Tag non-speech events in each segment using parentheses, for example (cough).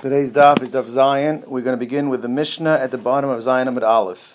Today's daf is daf Zayin. We're going to begin with the Mishnah at the bottom of Zayin Amud Aleph.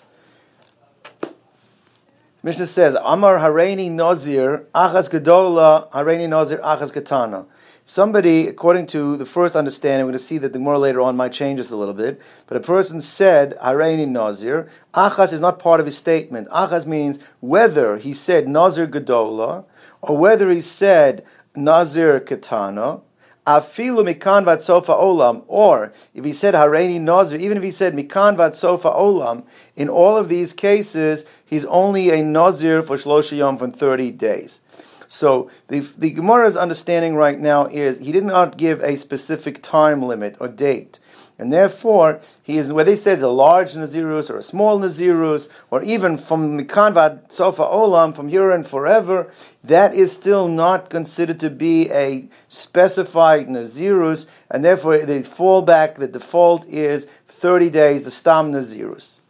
Mishnah says, Amar Hareini Nazir, Achas Gedola, Hareini Nazir, Achas Katana. Somebody, according to the first understanding, we're going to see that the more later on might change this a little bit, but a person said, Hareini Nazir, Achas is not part of his statement. Achas means whether he said Nazir Gedola, or whether he said Nazir Katana, Afilu mikan sofa olam, or if he said hareini nazir, even if he said mikan sofa olam, in all of these cases, he's only a nazir for shlosha yom for 30 days. So the, the Gemara's understanding right now is he did not give a specific time limit or date. And therefore, he is whether they says a large Nazirus or a small Nazirus, or even from the Kanvad Sofa Olam, from here and forever, that is still not considered to be a specified Nazirus, and therefore the fallback, the default is 30 days, the Stam Nazirus.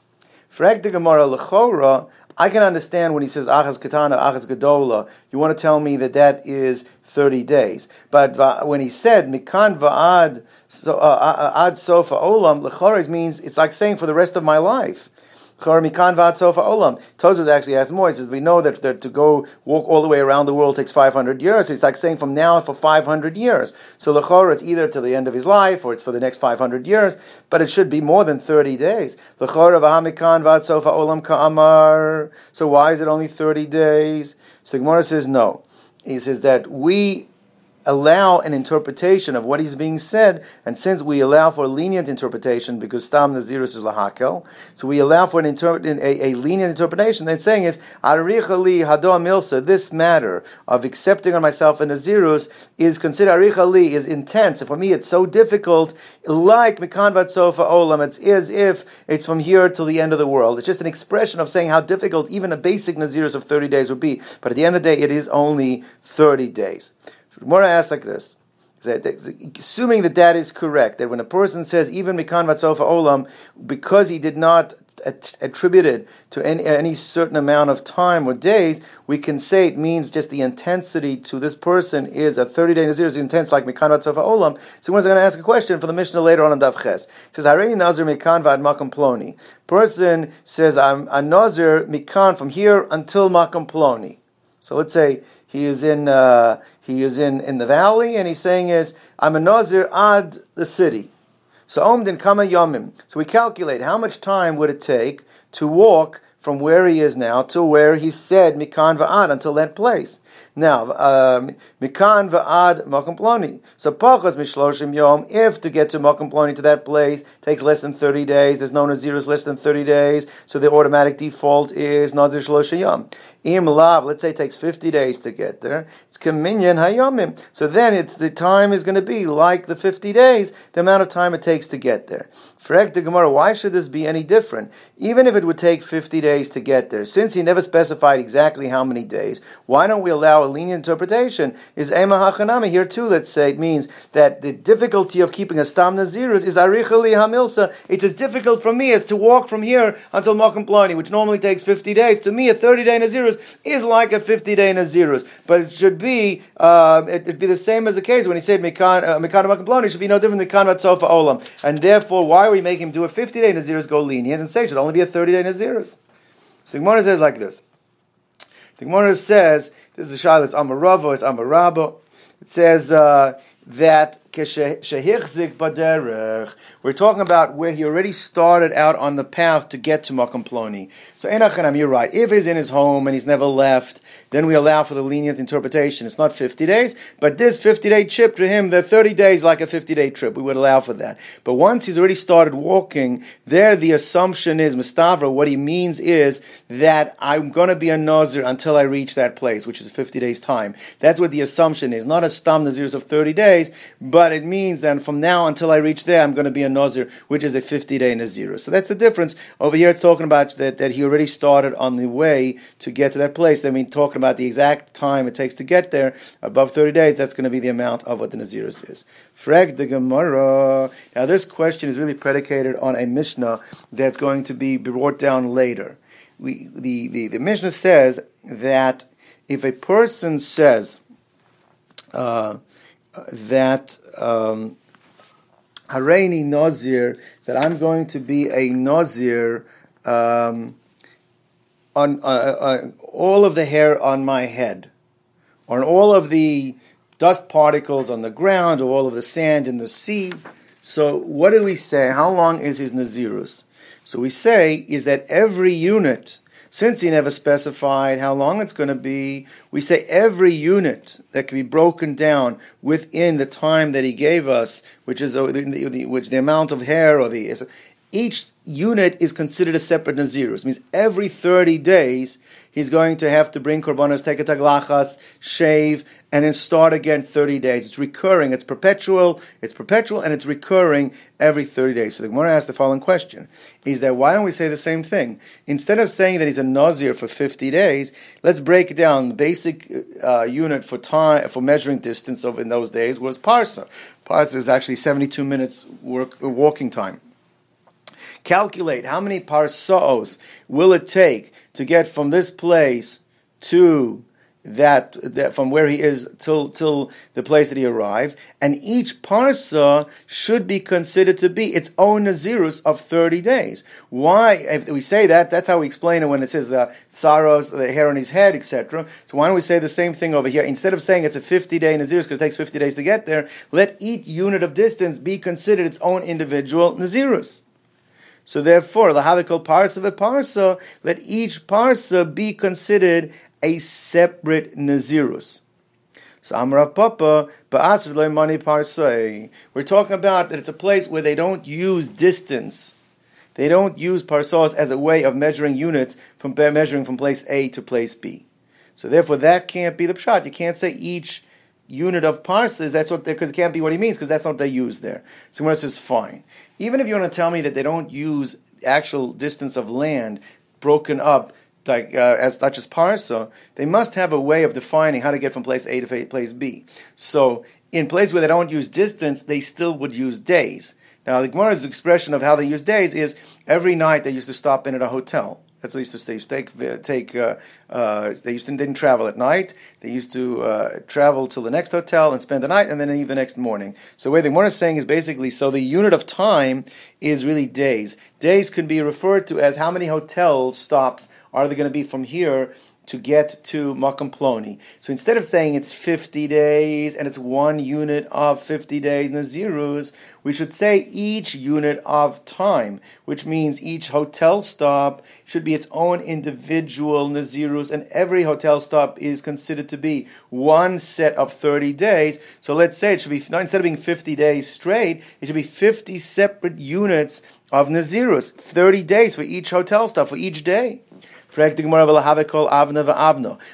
Frag the Gemara Lechora, I can understand when he says Achaz Katana, Achaz Gadola, you want to tell me that that is 30 days. But when he said Mikan Va'ad so, uh, uh, uh Ad Sofa Olam, Lechores means it's like saying for the rest of my life. Mikan Va'ad Sofa Olam. Tosfos actually has more. He says we know that, that to go walk all the way around the world takes 500 years. So it's like saying from now for 500 years. So Lechora, it's either to the end of his life or it's for the next 500 years, but it should be more than 30 days. Lechora ah, V'Hamikan Va'ad Sofa Olam Ka'amar. So why is it only 30 days? So Gemara says no. He says that we allow an interpretation of what is being said, and since we allow for a lenient interpretation because Stam Nazirus is Lahakel, so we allow for an inter- a, a, lenient interpretation, then saying is, Arichali Hado Milsa, this matter of accepting on myself a Nazirus is considered, Arichali is intense. For me, it's so difficult, like Mikanvat Sofa Olam, it's as if it's from here till the end of the world. It's just an expression of saying how difficult even a basic Nazirus of 30 days would be, but at the end of the day, it is only 30 days. Gemara asks like this. Assuming that that is correct, that when a person says even mikan vatzofa olam, because he did not attribute it to any, any certain amount of time or days, we can say it means just the intensity to this person is a 30 day nazir is intense like mikan vatzofa olam. So we're going to ask a question for the Mishnah later on in Daf Ches. It says Harei nazir mikan vad makam ploni. Person says I'm a nazir mikan from here until makam ploni. So let's say he is in uh, he is in, in the valley, and he's saying is I'm a nazir ad the city. So omdin kama yomim. So we calculate how much time would it take to walk from where he is now to where he said mikan va'ad until that place. Now, um, mikan va'ad makom ploni. So pachas mishloshim yom. If to get to makom ploni to that place takes less than thirty days, there's no nazirus less than thirty days. So the automatic default is nazir shloshim yom. Im lav, let's say it takes 50 days to get there. It's kaminyan hayomim. So then it's the time is going to be like the 50 days, the amount of time it takes to get there. Frek the Gemara, why should this be any different? Even if it would take 50 days to get there, since he never specified exactly how many days, why don't we allow a lenient interpretation? Is Ema Hachanami here too, let's say, it means that the difficulty of keeping a Stam Nazirus is Arichali Hamilsa. It's as difficult for me as to walk from here until Makam Plani, which normally takes 50 days. To me, a 30 day Nazirus is like a 50 day Nazirus. But it should be, uh, it, would be the same as the case when he said Mekan uh, Makaploni, it should be no different than Mekan Sofa Olam. And therefore, why are we making him do a 50 day Nazirus go lenient and say it should only be a 30 day Nazirus? So Gemara says like this. The Gemara says, this is a Shiloh, it's Amaravo, it's Amarabo. It says uh, that we're talking about where he already started out on the path to get to Makam Ploni. So Enachanam, you're right. If he's in his home and he's never left, then we allow for the lenient interpretation. It's not 50 days, but this 50 day trip to him, the 30 days like a 50 day trip. We would allow for that. But once he's already started walking, there the assumption is, Mustavra, what he means is that I'm going to be a Nazir until I reach that place, which is 50 days time. That's what the assumption is. Not a Stam Nazirs of 30 days, but but it means that from now until I reach there, I'm going to be a Nazir, which is a 50 day Nazir. So that's the difference. Over here, it's talking about that, that he already started on the way to get to that place. I mean, talking about the exact time it takes to get there, above 30 days, that's going to be the amount of what the Nazir is. Frag the Gemara. Now, this question is really predicated on a Mishnah that's going to be brought down later. We, the, the, the Mishnah says that if a person says, uh, that um, Hareini Nazir, that I'm going to be a Nazir um, on uh, uh, all of the hair on my head, on all of the dust particles on the ground, or all of the sand in the sea. So, what do we say? How long is his Nazirus? So, we say is that every unit since he never specified how long it's going to be, we say every unit that can be broken down within the time that he gave us, which is uh, the, the, which the amount of hair or the each unit is considered a separate nazirus. Means every 30 days he's going to have to bring korbanos, take a taglachas, shave, and then start again 30 days. It's recurring, it's perpetual, it's perpetual, and it's recurring every 30 days. So the Gemara asks the following question, is that why don't we say the same thing? Instead of saying that he's a nazir for 50 days, let's break down the basic uh, unit for time, for measuring distance of in those days was parsa. Parsa is actually 72 minutes work, walking time calculate how many parsaos will it take to get from this place to that, that from where he is till till the place that he arrives, and each parsa should be considered to be its own nazirus of thirty days. Why? If we say that, that's how we explain it when it says uh, saros, the hair on his head, etc. So why don't we say the same thing over here? Instead of saying it's a fifty day nazirus because it takes fifty days to get there, let each unit of distance be considered its own individual nazirus. So therefore, the lahavikol parsa parsa, let each parsa be considered a separate nazirus. So Amrav Papa, Ba'asr money parsa. We're talking about that it's a place where they don't use distance. They don't use parsos as a way of measuring units from measuring from place A to place B. So therefore, that can't be the pshat. You can't say each unit of parses. That's what because it can't be what he means because that's not what they use there. So Gemara says fine. Even if you want to tell me that they don't use actual distance of land broken up like uh, as such as parsa, they must have a way of defining how to get from place A to place B. So in places where they don't use distance, they still would use days. Now the Gemara's expression of how they use days is every night they used to stop in at a hotel. That's what they used to say. Take, take uh, uh, they used to didn't travel at night. They used to uh, travel to the next hotel and spend the night, and then leave the next morning. So what way the Gemara is saying is basically so the unit of time is really days. Days can be referred to as how many hotel stops are there going to be from here to get to Makam Ploni. So instead of saying it's 50 days and it's one unit of 50 days Nazirus, we should say each unit of time, which means each hotel stop should be its own individual Nazirus, and every hotel stop is considered to be one set of 30 days. So let's say it should be, instead of being 50 days straight, it should be 50 separate units of Nazirus, 30 days for each hotel stop, for each day.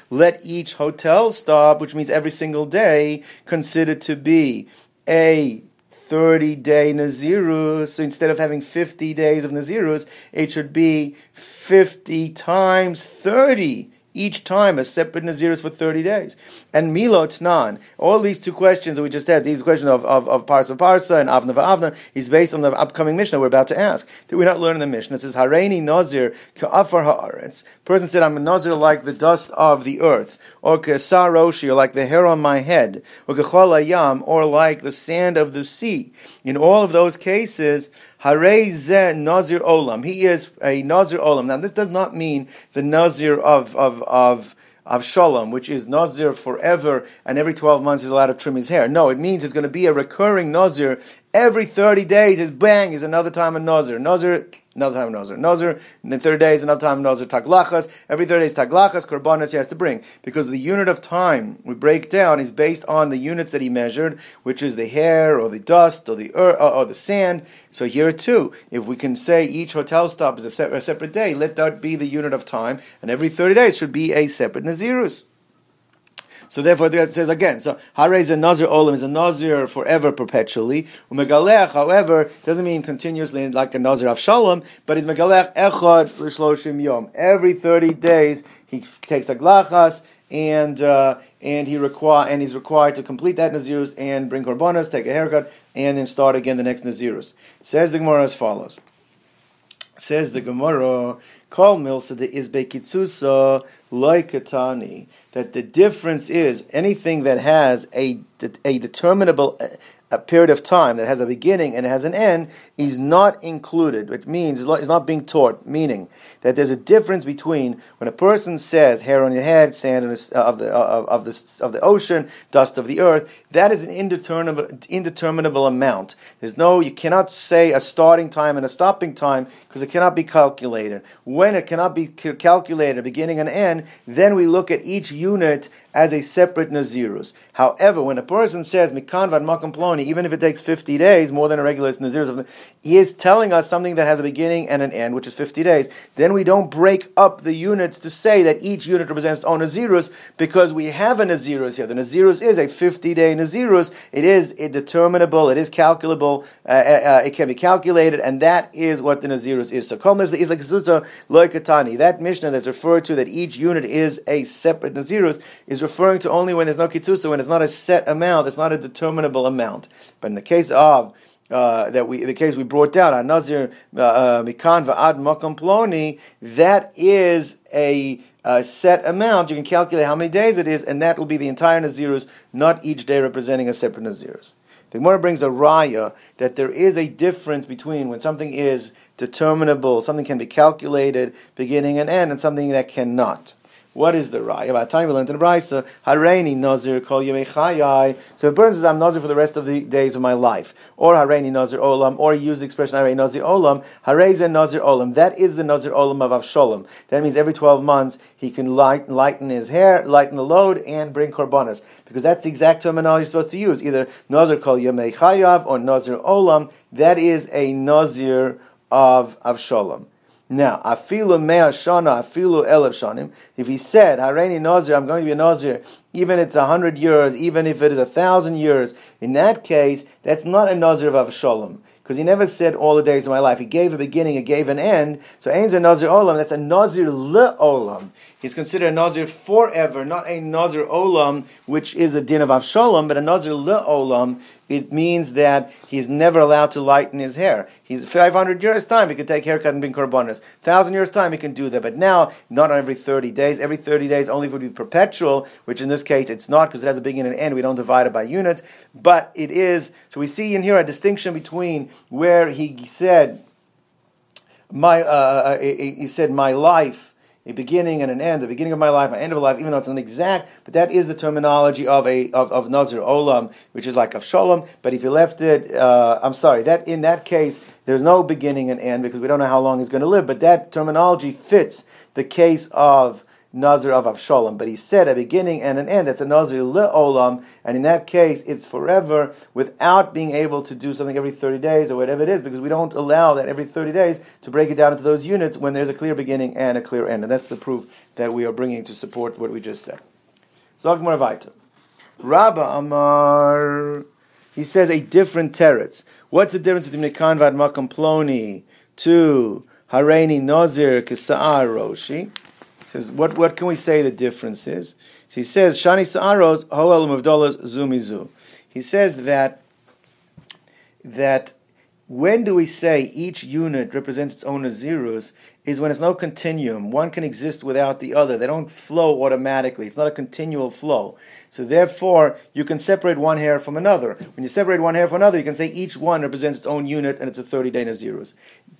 Let each hotel stop, which means every single day, considered to be a 30 day Nazirus. So instead of having 50 days of Nazirus, it should be 50 times 30 each time a separate Nazirus for 30 days. And Milot Nan, all these two questions that we just had, these questions of, of, of Parsa Parsa and Avna Avna, is based on the upcoming Mishnah we're about to ask. Did we not learn in the Mishnah? It says, Hareini Nazir Ka'afar Haaretz. Person said, I'm a Nazir like the dust of the earth, or Ka'sar Roshi, or like the hair on my head, or Ka'chol or like the sand of the sea. In all of those cases, Hare ze Nazir Olam. He is a Nazir Olam. Now, this does not mean the Nazir of, of, of, of Shalom, which is Nazir forever, and every 12 months he's allowed to trim his hair. No, it means it's going to be a recurring Nazir. Every 30 days is bang, is another time a Nazir. Nazir another time Nazir. Nazir, and then third day is another time Nazir taglachas. Every third day is taglachas, korbanos he has to bring. Because the unit of time we break down is based on the units that he measured, which is the hair or the dust or the or, uh, or the sand. So here too, if we can say each hotel stop is a, se- a separate day, let that be the unit of time, and every 30 days should be a separate Nazirus. So therefore, it says again. So Hare is a Nazir Olam is a Nazir forever, perpetually. Umegalech, however, doesn't mean continuously like a Nazir of Shalom, but he's Megalech Echad l'Shloshim Yom. Every thirty days he takes a glachas and uh, and he require and he's required to complete that nazirus and bring korbanos, take a haircut, and then start again the next nazirus. Says the Gemara as follows. Says the Gemara, Kol milsa de izbe kitzusa loikatani. That the difference is anything that has a, a determinable a period of time that has a beginning and has an end is not included, which means it's not being taught, meaning that there's a difference between when a person says hair on your head, sand uh, of, the, uh, of, of, the, of the ocean, dust of the earth, that is an indeterminable, indeterminable amount. There's no, you cannot say a starting time and a stopping time because it cannot be calculated. When it cannot be calculated, a beginning and end, then we look at each unit as a separate Nazirus. However, when a person says Mikan Makam Ploni, even if it takes 50 days, more than a regular Nazirus, he is telling us something that has a beginning and an end, which is 50 days. Then we don't break up the units to say that each unit represents own Nazirus because we have a Nazirus here. The Nazirus is a 50 day Nazirus. It is determinable, it is calculable, uh, uh, uh, it can be calculated, and that is what the Nazirus is. So, is like Loikatani. That Mishnah that's referred to that each unit is a separate Nazirus is referring to only when there's no kitzusa, when it's not a set amount, it's not a determinable amount. But in the case of uh, that we the case we brought down on Nazir uh, uh, Mikan Va'ad Makam Ploni, that is a set amount. You can calculate how many days it is, and that will be the entire Nazirus, not each day representing a separate Nazirus. The Gemara brings a raya that there is a difference between when something is determinable, something can be calculated, beginning and end, and something that cannot. What is the raya? About time we learned in the brisa, Hareini Nazir Kol Yemei So it burns as I'm Nazir for the rest of the days of my life. Or Hareini Nazir Olam, or he used the expression Hareini Nazir Olam, Hareze Nazir Olam. That is the Nazir Olam of Avshalom. That means every 12 months he can lighten, lighten his hair, lighten the load, and bring korbanos. Because that's the exact terminology you're supposed to use. Either Nazir Kol Yemei Chayav or Nazir Olam. That is a Nazir of Avshalom. Now, afilu mea shana, afilu elef shanim. If he said, Hareini Nazir, I'm going to be a Nazir, even if it's a hundred years, even if it is a thousand years, in that case, that's not a Nazir of Avshalom. Because he never said all the days of my life. He gave a beginning, he gave an end. So Ain's a Nazir Olam, that's a Nazir Le Olam. He's considered a Nazir forever, not a Nazir Olam, which is the din of Avshalom, but a Nazir Le Olam, it means that he's never allowed to lighten his hair. He's 500 years time, he can take haircut and bring korbanos. 1,000 years time, he can do that. But now, not on every 30 days. Every 30 days only would be perpetual, which in this case it's not because it has a beginning and an end. We don't divide it by units. But it is, so we see in here a distinction between where he said, my, uh, uh he said, my life a beginning and an end, the beginning of my life, my end of life, even though it's not exact, but that is the terminology of a of, of Nazir Olam, which is like of Shalom. But if you left it, uh, I'm sorry, that in that case, there's no beginning and end because we don't know how long he's going to live. But that terminology fits the case of Nazir of Avshalom. But he said a beginning and an end. That's a Nazir le'olam, and in that case, it's forever without being able to do something every 30 days or whatever it is, because we don't allow that every 30 days to break it down into those units when there's a clear beginning and a clear end. And that's the proof that we are bringing to support what we just said. Zog Vaita. Rabba Amar. He says a different teretz. What's the difference between Nekan Vad Makam Ploni to Hareini Nazir Kisa'ar Roshi? Says, what, what can we say the difference is? So he says, Shani Sa'aros, Hoel Mavdolas Zumizu. He says that, that when do we say each unit represents its own Nazirus is when it's no continuum. One can exist without the other. They don't flow automatically. It's not a continual flow. So therefore, you can separate one hair from another. When you separate one hair from another, you can say each one represents its own unit and it's a 30-day Nazirus.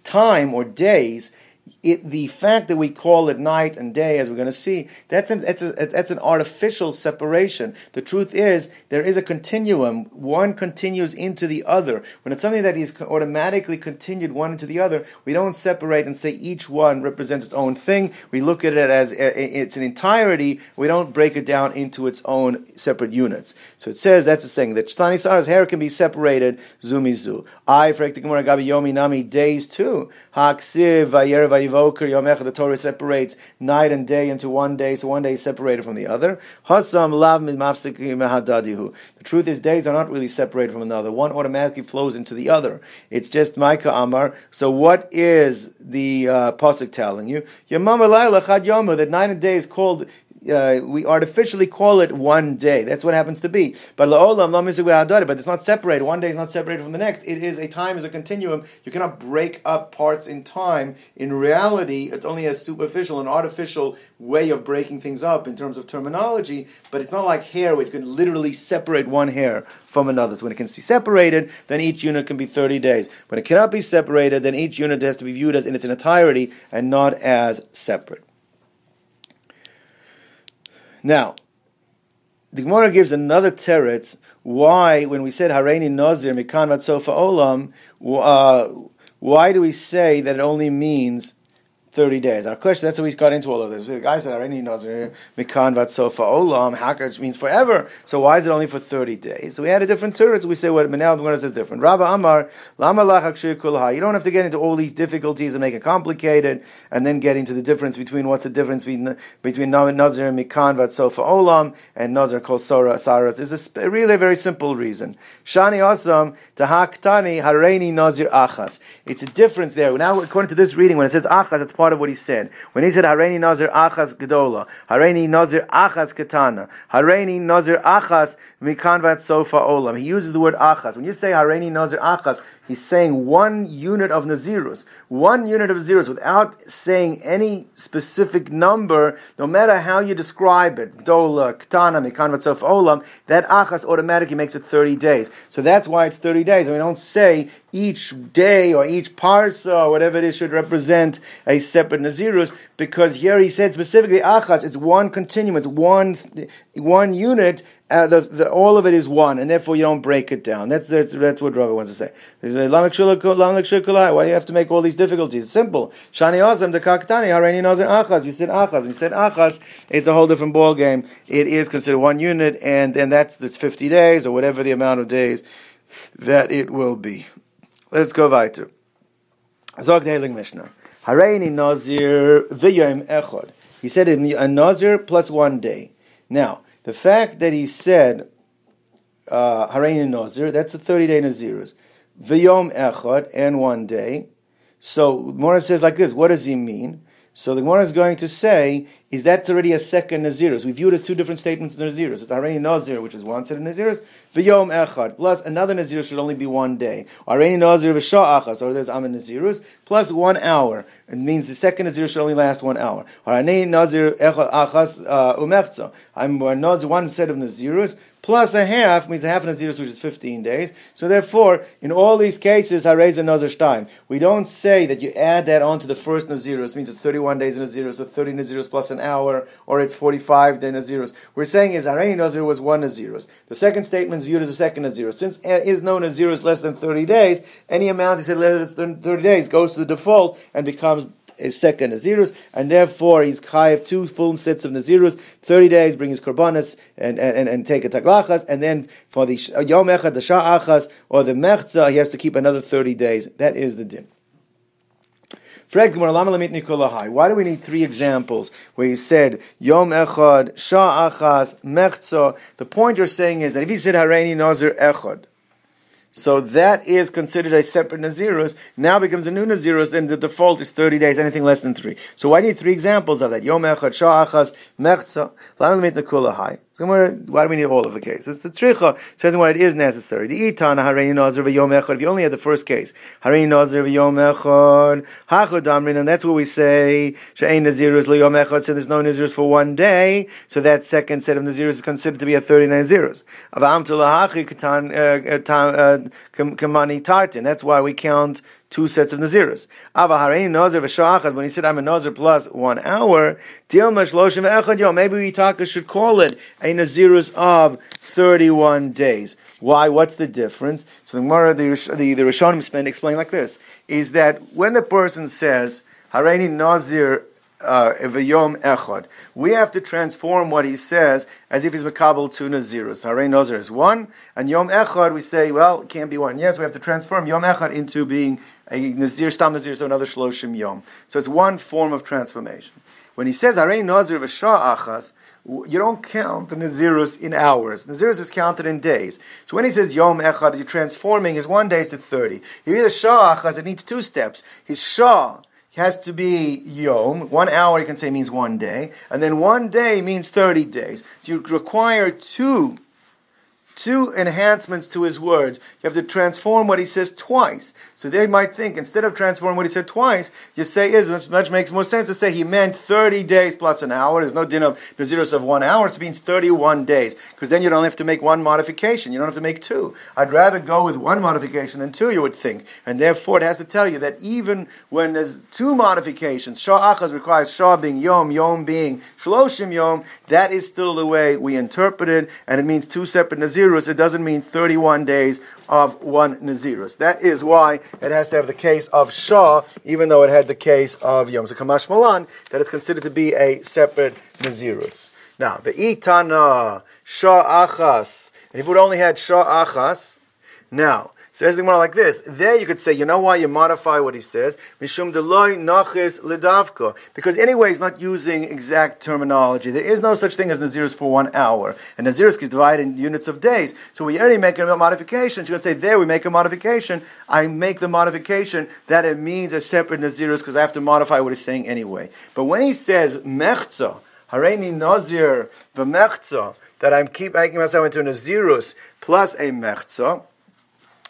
Time or days it, the fact that we call it night and day, as we're going to see, that's an, that's, a, that's an artificial separation. The truth is, there is a continuum. One continues into the other. When it's something that is automatically continued one into the other, we don't separate and say each one represents its own thing. We look at it as it's an entirety. We don't break it down into its own separate units. So it says, that's the saying, that Shtani Sarah's hair can be separated, zumizu. I, for Gabi Yomi Nami, days too. Haksiv, Vayivoker, Yomecha, the Torah separates night and day into one day, so one day is separated from the other. Hasam lav mehadadihu. The truth is, days are not really separated from another. One automatically flows into the other. It's just Micah Amar. So what is the uh, Pasuk telling you? Yamam that night and day is called uh, we artificially call it one day. That's what happens to be. But but it's not separated. One day is not separated from the next. It is a time is a continuum. You cannot break up parts in time. In reality, it's only a superficial and artificial way of breaking things up in terms of terminology. But it's not like hair, where you can literally separate one hair from another. So when it can be separated, then each unit can be 30 days. When it cannot be separated, then each unit has to be viewed as in its entirety and not as separate. Now, the Gemara gives another teretz why, when we said Hareini Nazir Mikan Vatsofa Olam, uh, why do we say that it only means 30 days. Our question, that's how we got into all of this. The guy said, Areni Nazir, Mikan Vatsofa Olam, Hakach means forever. So why is it only for 30 days? So we had a different turret. So we say what Menel the says different. Rabba Amar, Lama Kulha. You don't have to get into all these difficulties and make it complicated and then get into the difference between what's the difference between, between Nazir and Mikan Vatsofa Olam and Nazir Kol Sora Saras. Is a really a very simple reason. Shani Asam, Tahaktani, Hareini Nazir Achas. It's a difference there. Now, according to this reading, when it says Achas, it's part of what he said. When he said Hareini Nazir Achas Gedola, Hareini Nazir Achas Katana, Hareini Nazir Achas Mikanvat Sofa Olam. He uses the word Achas. When you say Hareini Nazir Achas, he's saying one unit of Nazirus, one unit of Nazirus, without saying any specific number, no matter how you describe it, Gedola, Katana, Mikanvat Sofa Olam, that Achas automatically makes it 30 days. So that's why it's 30 days. And we don't say each day or each parsa or whatever it is should represent a separate Nazirus, because here he said specifically Achas, it's one continuum, it's one, one unit, uh, the, the, all of it is one, and therefore you don't break it down. That's, that's, that's what Rava wants to say. Why do you have to make all these difficulties? It's simple. Shani Azam, the Kaktani, Harani Nazir Achas. You said Achas. When you said Achas, it's a whole different ball game. It is considered one unit, and, and that's, that's 50 days, or whatever the amount of days that it will be. Let's go weiter. Zog Neiling Mishnah. Hareini Nazir v'yom echod. He said a Nazir plus one day. Now, the fact that he said uh, Nazir, that's a 30 day Nazirus. V'yom echod, and one day. So, Mora says like this, what does he mean? So the Gemara is going to say, is that already a second Nazirus? We view it as two different statements of Nazirus. It's Areni Nazir, which is one set of Nazirus, V'yom Echad, plus another Nazirus should only be one day. Areni Nazir V'shah Achas, or there's Amen Nazirus, plus one hour. It means the second Nazir should only last one hour. Areni Nazir Echad Achas uh, Umechza. I'm Nazir, one set of Nazirus, plus a half means a half Nazirus, which is 15 days. So therefore, in all these cases, Harez and Nazir time. We don't say that you add that on to the first Nazirus, means it's 31 days in Nazirus, so 30 Nazirus plus an hour, or it's 45 day Nazirus. We're saying is Harei Nazir was one Nazirus. The second statement is viewed as a second Nazirus. Since is no Nazirus less than 30 days, any amount he said less than 30 days goes to the default and becomes a second Nazirus, and therefore he's chayiv two full sets of Nazirus, 30 days, bring his korbanos and, and, and take a taglachas, and then for the uh, Yom Echad, the Sha'achas, or the Mechza, he has to keep another 30 days. That is the din. Why do we need three examples where he said Yom Echad, Sha'achas, Mechza? The point you're saying is that if he said Hareini Nazir Echad, so that is considered a separate Nazirus. Now becomes a new Nazirus, then the default is 30 days, anything less than three. So I need three examples of that? Yom Echad, Sha'achas, Mechza, Lamit Nekula So why do we need all of the cases? The Tzricha says what it is necessary. The Itan, Harein Nazir Yom Echad, if you only had the first case, Harein Nazir Yom Echad, Hachod Amrin, and that's what we say, She'ein Nazirus Lo Yom Echad, so there's no Nazirus for one day, so that second set of Nazirus is considered to be a 30 Nazirus. Avam Tulahachi Katan, uh, uh, kamani tartin. That's why we count two sets of. Avaharein nazir v'shachad. When he said I'm a nazir plus one hour. Maybe we should call it a nazirus of thirty-one days. Why? What's the difference? So the Gemara, the the, the Rishonim spend explain like this: is that when the person says Hareini Nazir uh, Echad. We have to transform what he says as if he's Makabal to Nazirus. Harei Nazir is one, and Yom Echad we say, well, it can't be one. Yes, we have to transform Yom Echad into being a Nazir, Stam Nazir, so another Shloshim Yom. So it's one form of transformation. When he says Harei Nazir V'Shah Achas, you don't count the Nazirus in hours. Nazirus is counted in days. So when he says Yom Echad, you're transforming his one day to 30. You either Shah Achas, it needs two steps. His Shah, has to be yom. One hour you can say means one day, and then one day means thirty days. So you require two two enhancements to his words. You have to transform what he says twice. So they might think instead of transforming what he said twice, you say is much makes more sense to say he meant 30 days plus an hour. There's no din of Naziris of one hour, it means 31 days. Because then you don't have to make one modification. You don't have to make two. I'd rather go with one modification than two, you would think. And therefore it has to tell you that even when there's two modifications, Shah Achaz requires Shah being Yom, Yom being Shloshim Yom, that is still the way we interpret it, and it means two separate Nazir Nazirus, it doesn't mean 31 days of one Nazirus. That is why it has to have the case of Shah, even though it had the case of Yom Kamash Malan, that it's considered to be a separate Nazirus. Now, the Itana, Shah Achas, and if it only had Shah Achas, now, Says the like this. There you could say, you know why you modify what he says? Mishum deloy nachis lidavka. Because anyway, he's not using exact terminology. There is no such thing as Naziris for one hour. And Naziris is divided in units of days. So we already make a modification. You're going to say, there we make a modification. I make the modification that it means a separate Naziris because I have to modify what he's saying anyway. But when he says mechza, hareini nazir v'mechza, that I'm keep making myself into a Nazirus plus a mechza,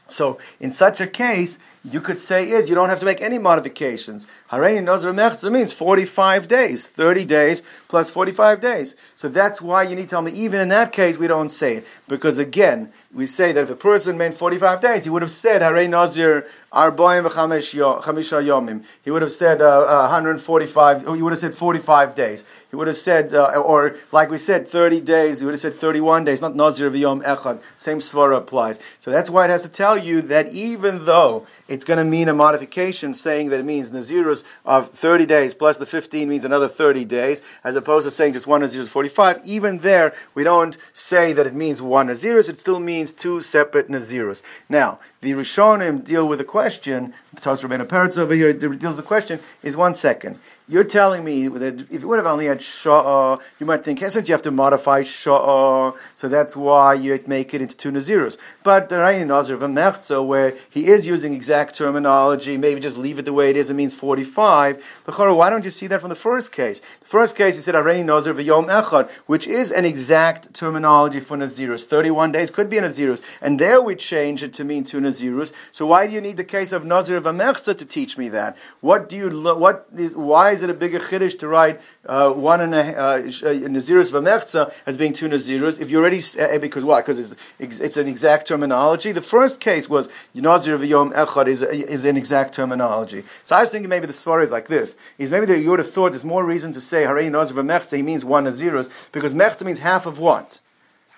so in such a case, you could say is you don't have to make any modifications. Harein Nazar Mechza means 45 days, 30 days plus 45 days. So that's why you need to tell me, even in that case, we don't say it. Because again, we say that if a person meant 45 days, he would have said Harein Nazir Arboim Chamisha Yomim. He would have said uh, uh, 145, he would have said 45 days. He would have said, uh, or like we said, 30 days. He would have said 31 days, not Nazir V'yom Echad. Same svara applies. So that's why it has to tell you that even though it's going to mean a modification saying that it means Nazirus of 30 days plus the 15 means another 30 days, as opposed to saying just one Nazirus 45. Even there, we don't say that it means one Nazirus, it still means two separate Nazirus. Now, the Rishonim deal with the question, Tos Rabbeinu Peretz over here deals with the question, is one second. You're telling me that if you would have only had sha'ah, you might think, since you have to modify sha'ah, so that's why you make it into two nazirus. But the Rayin Nazir of a mechza, where he is using exact terminology, maybe just leave it the way it is, it means 45. Why don't you see that from the first case? The first case, he said, Rayin Nazir Yom Echad, which is an exact terminology for nazirus. 31 days could be a nazirus. And there we change it to mean two nazirus. So why do you need the case of Nazir of a mechza to teach me that? What do you, what is, why is it a bigger chiddush to write uh, one and a uh, nazirus v'mechza as being two nazirus? If you already uh, because why? Because it's, it's an exact terminology. The first case was nazir v'yom echad is is an exact terminology. So I was thinking maybe the svara is like this: is maybe that you would have thought there's more reason to say harei nazir v'mechza. He means one nazirus because mechza means half of what.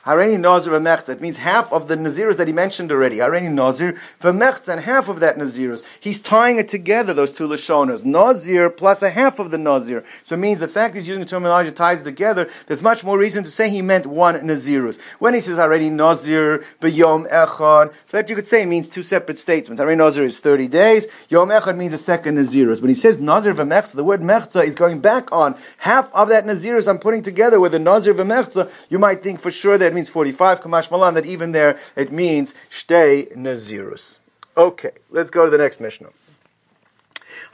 Hareni Nazir v'mechza. It means half of the Nazirs that he mentioned already. Hareni Nazir v'mechza, and half of that Nazirs. He's tying it together, those two Lashonas. Nazir plus a half of the Nazir. So it means the fact he's using the terminology ties together, there's much more reason to say he meant one Nazirus. When he says Hareni Nazir v'yom echad, so that you could say it means two separate statements. Hareni Nazir is 30 days, Yom echad means a second Nazirus. When he says Nazir v'mechza, the word mechza is going back on half of that Nazirus I'm putting together with the Nazir v'mechza, you might think for sure that means 45, Kamash Malan, that even there it means Shtei Nazirus. Okay, let's go to the next Mishnah.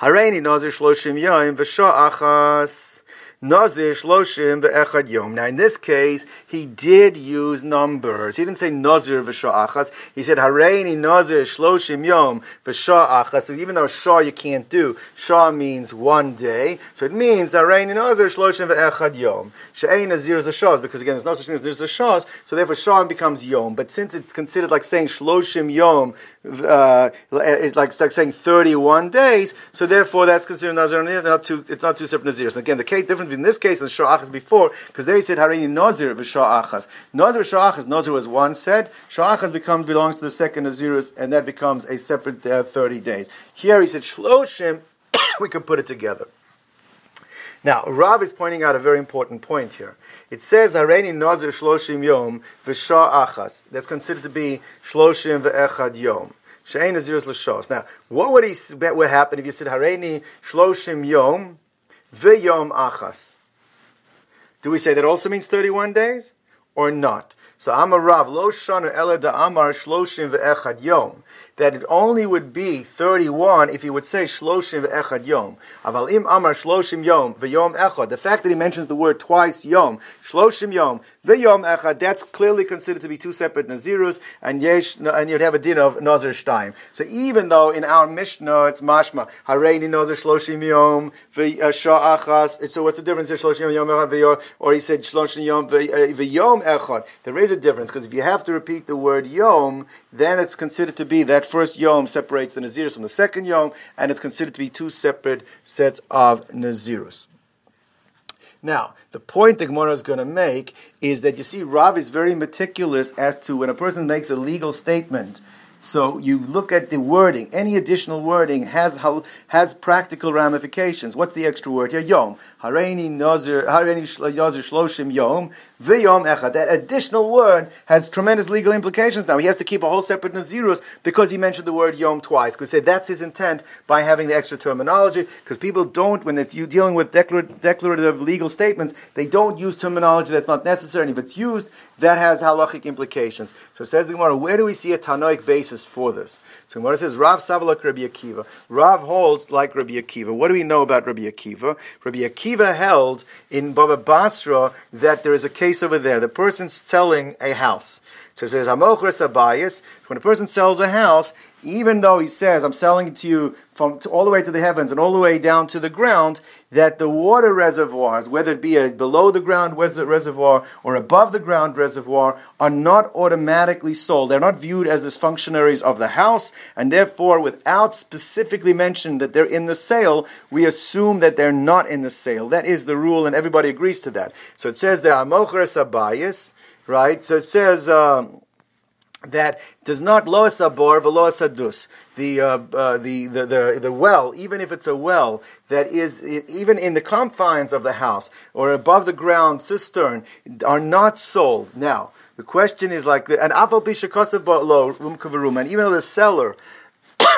Hareini Nazir Shloshim Yom V'Sha'achas Yom. Now, in this case, he did use numbers. He didn't say Nazir v'sha'achas. He said Hareini Nazir Shloshim yom v'sha'achas. So even though Shah you can't do, Shah means one day. So it means Hareini Nazir Shloshim ve'echad yom. She'ein Nazir is a because again, there's no such thing as there's a so therefore Shah becomes yom. But since it's considered like saying Shloshim yom, uh, it's like, like saying 31 days, so therefore that's considered Nazir, not two, it's not two separate Nazirs. And again, the case difference between this case and Sha'achas before, because they said Harini Nazir v'Sha'achas. Nazir Sha'achas, Nazir was one said, Sha'achas becomes, belongs to the second Nazirus, and that becomes a separate uh, 30 days. Here he said Shloshim, (coughs) we can put it together. Now, Rav is pointing out a very important point here. It says, Hareini Nazir Shloshim Yom v'Sha'achas. That's considered to be Shloshim v'Echad Yom. She'ein Nazirus L'Shos. Now, what would he bet would happen if you said Hareini Shloshim Yom V'yom achas. Do we say that also means 31 days? Or not? So Amar Rav, lo shanu ele da amar shloshim ve'echad yom. That it only would be 31 if he would say Shloshim Echad Yom. Aval im Amar Shloshim Yom V'Yom Echad. The fact that he mentions the word twice Yom, Shloshim Yom V'Yom Echad, that's clearly considered to be two separate Nazirus, and yesh, and you'd have a din of Nazir Shtaim. So even though in our Mishnah it's mashma Hareini Nazir Shloshim Yom V'Shah uh, Achas, so what's the difference? Shloshim Yom Echad or he said Shloshim Yom V'Yom uh, Echad. There is a difference because if you have to repeat the word Yom, then it's considered to be that first Yom separates the Nazirus from the second Yom, and it's considered to be two separate sets of Nazirus. Now, the point the Gemara is going to make is that you see, Rav is very meticulous as to when a person makes a legal statement so you look at the wording. Any additional wording has has practical ramifications. What's the extra word here? Yom. Hareini nazir hareini nazir shloshim yom v'yom echad. That additional word has tremendous legal implications. Now he has to keep a whole separate nazirus because he mentioned the word yom twice. Because say that's his intent by having the extra terminology. Because people don't when you're dealing with declarative legal statements, they don't use terminology that's not necessary. And if it's used, that has halachic implications. So it says the Gemara, where do we see a Tanoic basis for this? So Gemara says, Rav Savalak Rabbi Akiva. Rav holds like Rabbi Akiva. What do we know about Rabbi Akiva? Rabbi Akiva held in Baba Basra that there is a case over there. The person's selling a house. So it says, Amochres Abayas. When a person sells a house, even though he says, I'm selling it to you from to all the way to the heavens and all the way down to the ground, that the water reservoirs, whether it be a below the ground reservoir or above the ground reservoir, are not automatically sold. They're not viewed as the functionaries of the house, and therefore, without specifically mentioning that they're in the sale, we assume that they're not in the sale. That is the rule, and everybody agrees to that. So it says there, Amochres Abayas, right? So it says, um, that does not loas abor veloas adus. The, uh, uh, the, the, the, the well, even if it's a well that is even in the confines of the house or above the ground cistern, are not sold. Now, the question is like, and afal bishakasav lo rum and even though the seller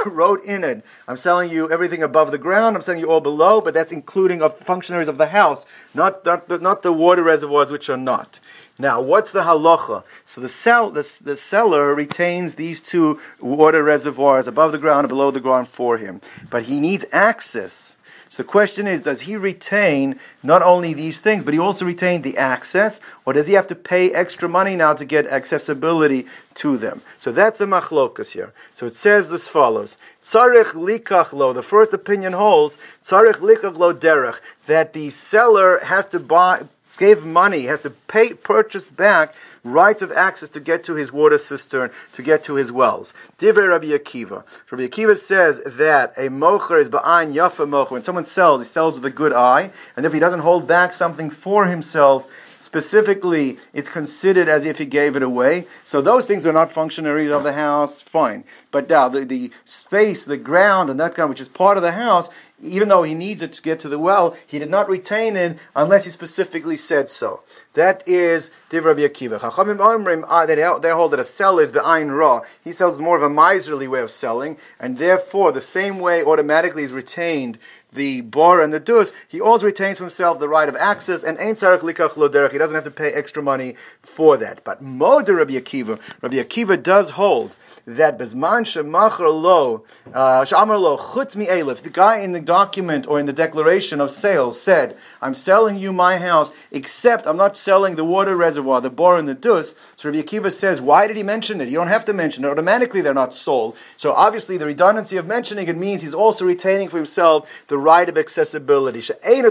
(laughs) wrote in it, I'm selling you everything above the ground, I'm selling you all below, but that's including of functionaries of the house, not, not, not the water reservoirs which are not. Now, what's the halacha? So the, sell, the, the seller retains these two water reservoirs above the ground and below the ground for him, but he needs access. So the question is, does he retain not only these things, but he also retain the access, or does he have to pay extra money now to get accessibility to them? So that's a machlokas here. So it says this follows: Tzarich likach lo. The first opinion holds tzarich likach lo derech that the seller has to buy gave money, has to pay, purchase back rights of access to get to his water cistern, to get to his wells. Divrei Rabbi Akiva. Rabbi Akiva says that a mocher is ba'ayin yafa mocher. When someone sells, he sells with a good eye, and if he doesn't hold back something for himself, specifically, it's considered as if he gave it away. So those things are not functionaries of the house, fine. But now the, the space, the ground, and that kind, which is part of the house, even though he needs it to get to the well, he did not retain it unless he specifically said so. That is Div Akiva. Chachamim uh, they hold that a seller is be'ayin ra. He sells more of a miserly way of selling, and therefore the same way automatically is retained the bar and the dus, he also retains for himself the right of access, and ain't sarach likach lo He doesn't have to pay extra money for that. But moder Rabbi Akiva, Rabbi Akiva does hold that Bezman Shemachar Lo, uh, Shamar Lo, Chutz Mi Elif, the guy in the document or in the declaration of sales said, I'm selling you my house, except I'm not selling the water reservoir, the bor and the dus. So Rabbi Akiva says, why did he mention it? You don't have to mention it. Automatically they're not sold. So obviously the redundancy of mentioning it means he's also retaining for himself the right of accessibility. In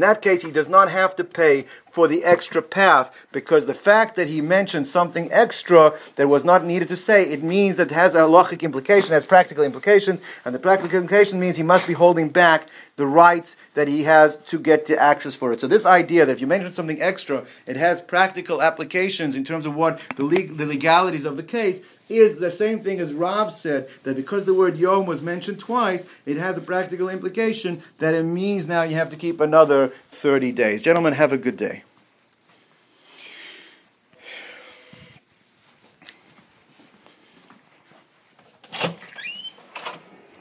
that case, he does not have to pay for the extra path because the fact that he mentioned something extra that was not needed to say, it means that it has a halachic implication, has practical implications, and the practical implication means he must be holding back the rights that he has to get to access for it. So this idea that if you mention something extra, it has practical applications in terms of what the, leg- the legalities of the case is the same thing as Rav said that because the word Yom was mentioned twice, it has a practical implication that it means now you have to keep another 30 days. Gentlemen, have a good day.